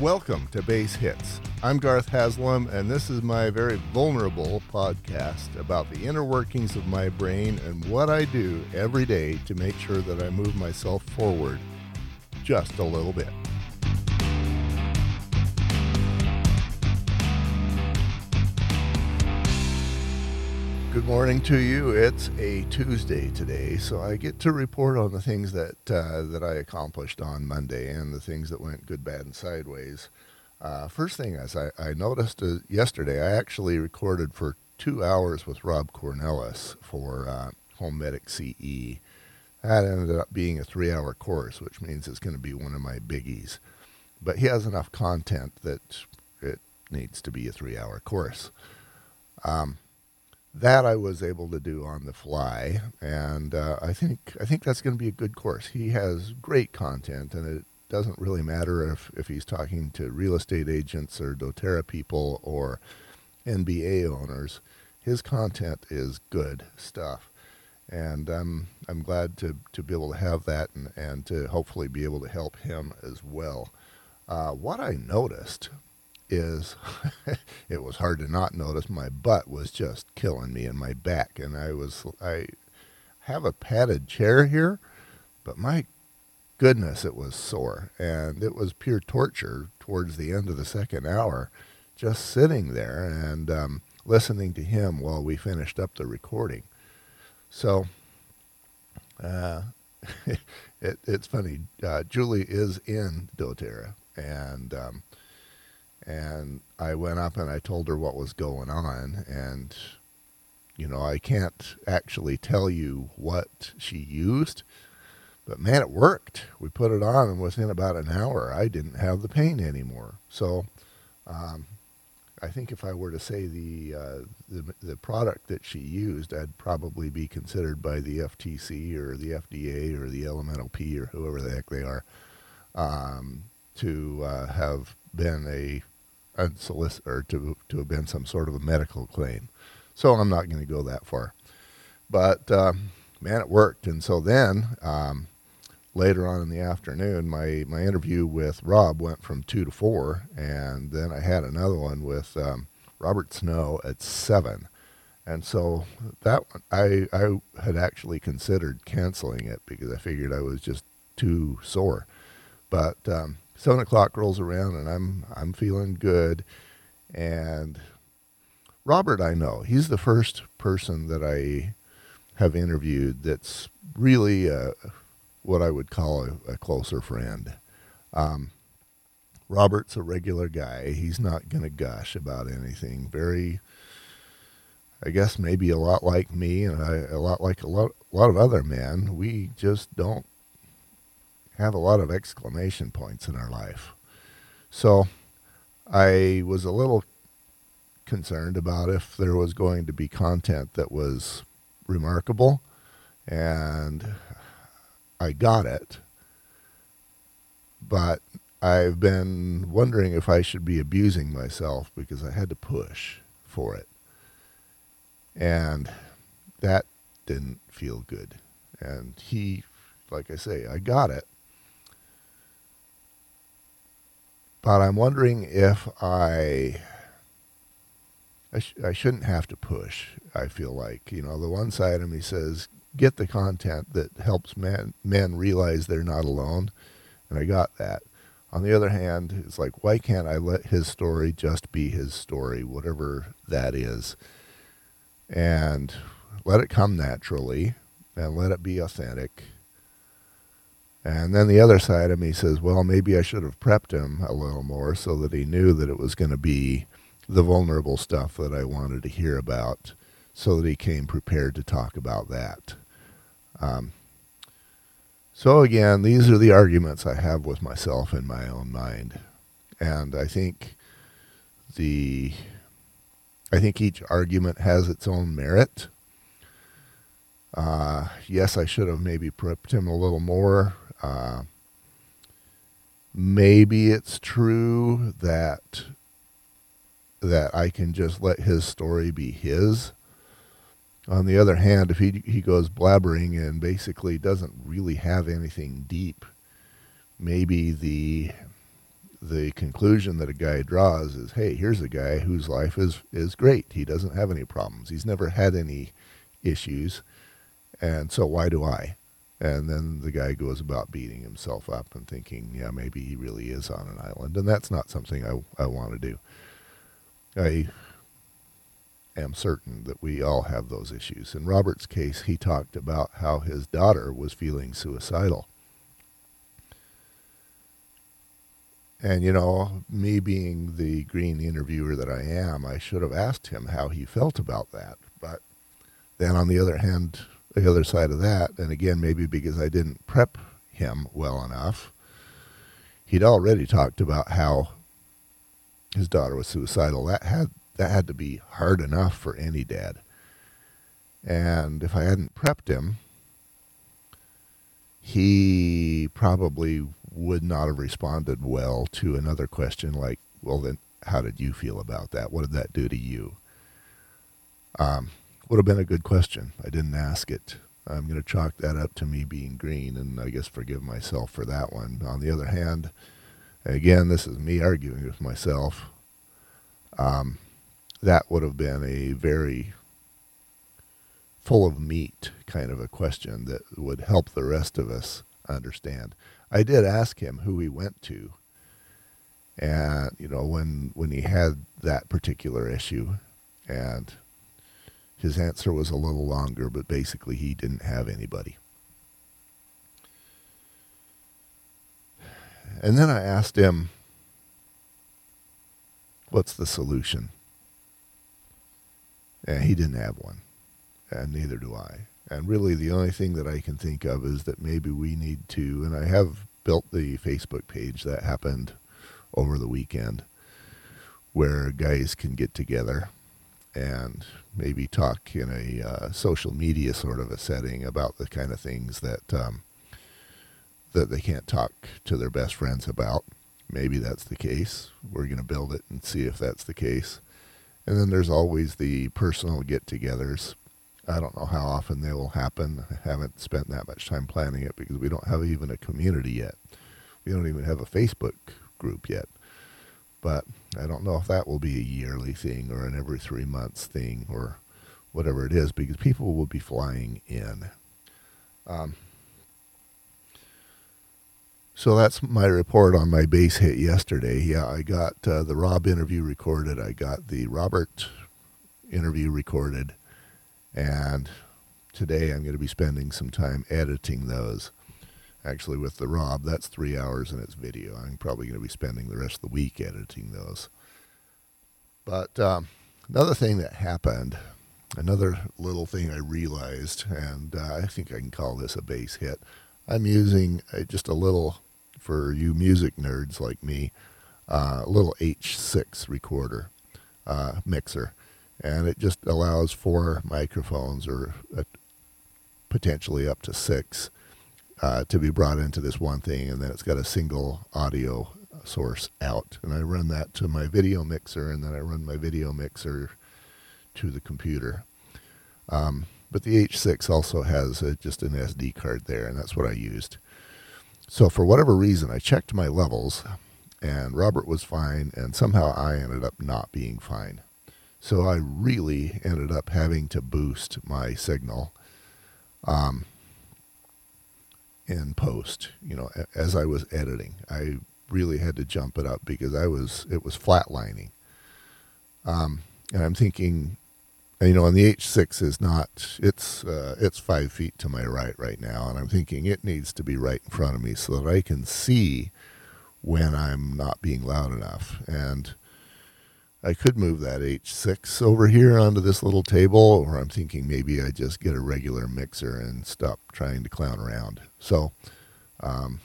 Welcome to Base Hits. I'm Garth Haslam, and this is my very vulnerable podcast about the inner workings of my brain and what I do every day to make sure that I move myself forward just a little bit. Good morning to you. It's a Tuesday today, so I get to report on the things that uh, that I accomplished on Monday and the things that went good, bad, and sideways. Uh, first thing is, I, I noticed uh, yesterday I actually recorded for two hours with Rob Cornelis for uh, Home Medic CE. That ended up being a three-hour course, which means it's going to be one of my biggies. But he has enough content that it needs to be a three-hour course. Um, that I was able to do on the fly, and uh, I think I think that's going to be a good course. He has great content, and it doesn't really matter if if he's talking to real estate agents or DoTerra people or NBA owners. His content is good stuff, and I'm I'm glad to to be able to have that and and to hopefully be able to help him as well. Uh, what I noticed is it was hard to not notice. My butt was just killing me in my back and I was I have a padded chair here but my goodness it was sore. And it was pure torture towards the end of the second hour just sitting there and um, listening to him while we finished up the recording. So uh, it, it's funny. Uh, Julie is in doTERRA and um, and I went up and I told her what was going on. And, you know, I can't actually tell you what she used, but man, it worked. We put it on, and within about an hour, I didn't have the pain anymore. So, um, I think if I were to say the, uh, the the product that she used, I'd probably be considered by the FTC or the FDA or the LMNOP or whoever the heck they are um, to uh, have been a unsolicited or to to have been some sort of a medical claim. So I'm not going to go that far. But um, man, it worked. And so then um, later on in the afternoon, my my interview with Rob went from two to four, and then I had another one with um, Robert Snow at seven. And so that one, I I had actually considered canceling it because I figured I was just too sore. But um, seven o'clock rolls around and I'm I'm feeling good. And Robert, I know he's the first person that I have interviewed that's really a, what I would call a, a closer friend. Um, Robert's a regular guy. He's not going to gush about anything. Very, I guess, maybe a lot like me and I, a lot like a lot, a lot of other men. We just don't have a lot of exclamation points in our life. So I was a little concerned about if there was going to be content that was remarkable, and I got it. But I've been wondering if I should be abusing myself because I had to push for it. And that didn't feel good. And he, like I say, I got it. But I'm wondering if I I, sh- I shouldn't have to push. I feel like you know the one side of me says get the content that helps men men realize they're not alone, and I got that. On the other hand, it's like why can't I let his story just be his story, whatever that is, and let it come naturally, and let it be authentic, and then the other side of me says, well, maybe I should have prepped him a little more so that he knew that it was going to be the vulnerable stuff that I wanted to hear about so that he came prepared to talk about that. Um, so again, these are the arguments I have with myself in my own mind. And I think the I think each argument has its own merit. Uh, yes, I should have maybe prepped him a little more. Uh, maybe it's true that that I can just let his story be his. On the other hand, if he he goes blabbering and basically doesn't really have anything deep, maybe the the conclusion that a guy draws is, hey, here's a guy whose life is, is great. He doesn't have any problems. He's never had any issues. And so why do I? And then the guy goes about beating himself up and thinking, yeah, maybe he really is on an island. And that's not something I, I want to do. I am certain that we all have those issues. In Robert's case, he talked about how his daughter was feeling suicidal. And, you know, me being the green interviewer that I am, I should have asked him how he felt about that. But then on the other hand, the other side of that, and again, maybe because I didn't prep him well enough, he'd already talked about how his daughter was suicidal. That had that had to be hard enough for any dad. And if I hadn't prepped him, he probably would not have responded well to another question like, well, then how did you feel about that? What did that do to you? Um, would have been a good question. I didn't ask it. I'm going to chalk that up to me being green and I guess forgive myself for that one. On the other hand, again, this is me arguing with myself. Um, that would have been a very full of meat kind of a question that would help the rest of us understand. I did ask him who he went to, and you know when when he had that particular issue, and his answer was a little longer, but basically he didn't have anybody. And then I asked him, "What's the solution?" And he didn't have one, and neither do I. And really, the only thing that I can think of is that maybe we need to, and I have built the Facebook page that happened over the weekend where guys can get together and maybe talk in a uh, social media sort of a setting about the kind of things that um, that they can't talk to their best friends about. Maybe that's the case. We're going to build it and see if that's the case. And then there's always the personal get-togethers I don't know how often they will happen. I haven't spent that much time planning it because we don't have even a community yet. We don't even have a Facebook group yet. But I don't know if that will be a yearly thing or an every three months thing or whatever it is because people will be flying in. Um, so that's my report on my base hit yesterday. Yeah, I got uh, the Rob interview recorded. I got the Robert interview recorded. And today I'm going to be spending some time editing those. Actually, with the Rob, that's three hours and it's video. I'm probably going to be spending the rest of the week editing those. But um, another thing that happened, another little thing I realized, and uh, I think I can call this a base hit. I'm using a, just a little, for you music nerds like me, uh, a little H6 recorder uh, mixer and it just allows four microphones or uh, potentially up to six uh, to be brought into this one thing, and then it's got a single audio source out. And I run that to my video mixer, and then I run my video mixer to the computer. Um, but the H6 also has a, just an SD card there, and that's what I used. So for whatever reason, I checked my levels, and Robert was fine, and somehow I ended up not being fine. So I really ended up having to boost my signal um, in post. You know, as I was editing, I really had to jump it up because I was it was flatlining. Um, and I'm thinking, you know, and the H6 is not it's uh, it's five feet to my right right now, and I'm thinking it needs to be right in front of me so that I can see when I'm not being loud enough and I could move that H6 over here onto this little table, or I'm thinking maybe I just get a regular mixer and stop trying to clown around. So um,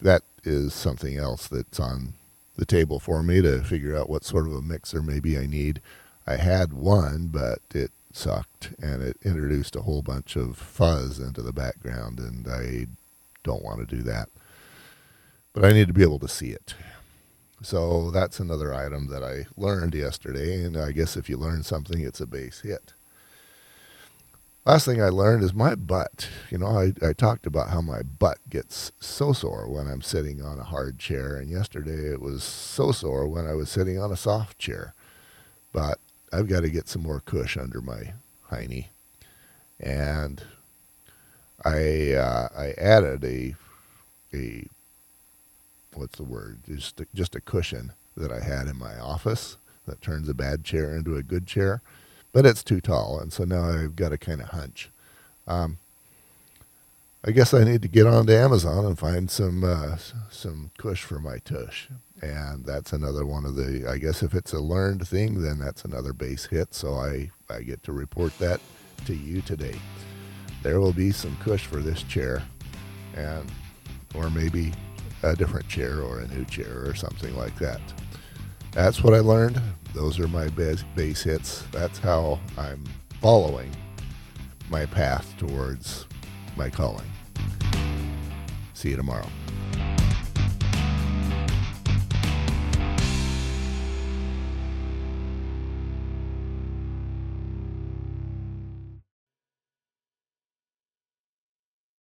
that is something else that's on the table for me to figure out what sort of a mixer maybe I need. I had one, but it sucked and it introduced a whole bunch of fuzz into the background, and I don't want to do that. But I need to be able to see it. So that's another item that I learned yesterday, and I guess if you learn something, it's a base hit. Last thing I learned is my butt. You know, I, I talked about how my butt gets so sore when I'm sitting on a hard chair, and yesterday it was so sore when I was sitting on a soft chair. But I've got to get some more cush under my hiney, and I uh, I added a a what's the word just a, just a cushion that I had in my office that turns a bad chair into a good chair but it's too tall, and so now I've got to kind of hunch. Um, I guess I need to get onto Amazon and find some uh, some cush for my tush, and that's another one of the. I guess if it's a learned thing, then that's another base hit. So I I get to report that to you today. There will be some cush for this chair, and or maybe a different chair or a new chair or something like that. That's what I learned. Those are my base, base hits. That's how I'm following my path towards my calling. See you tomorrow.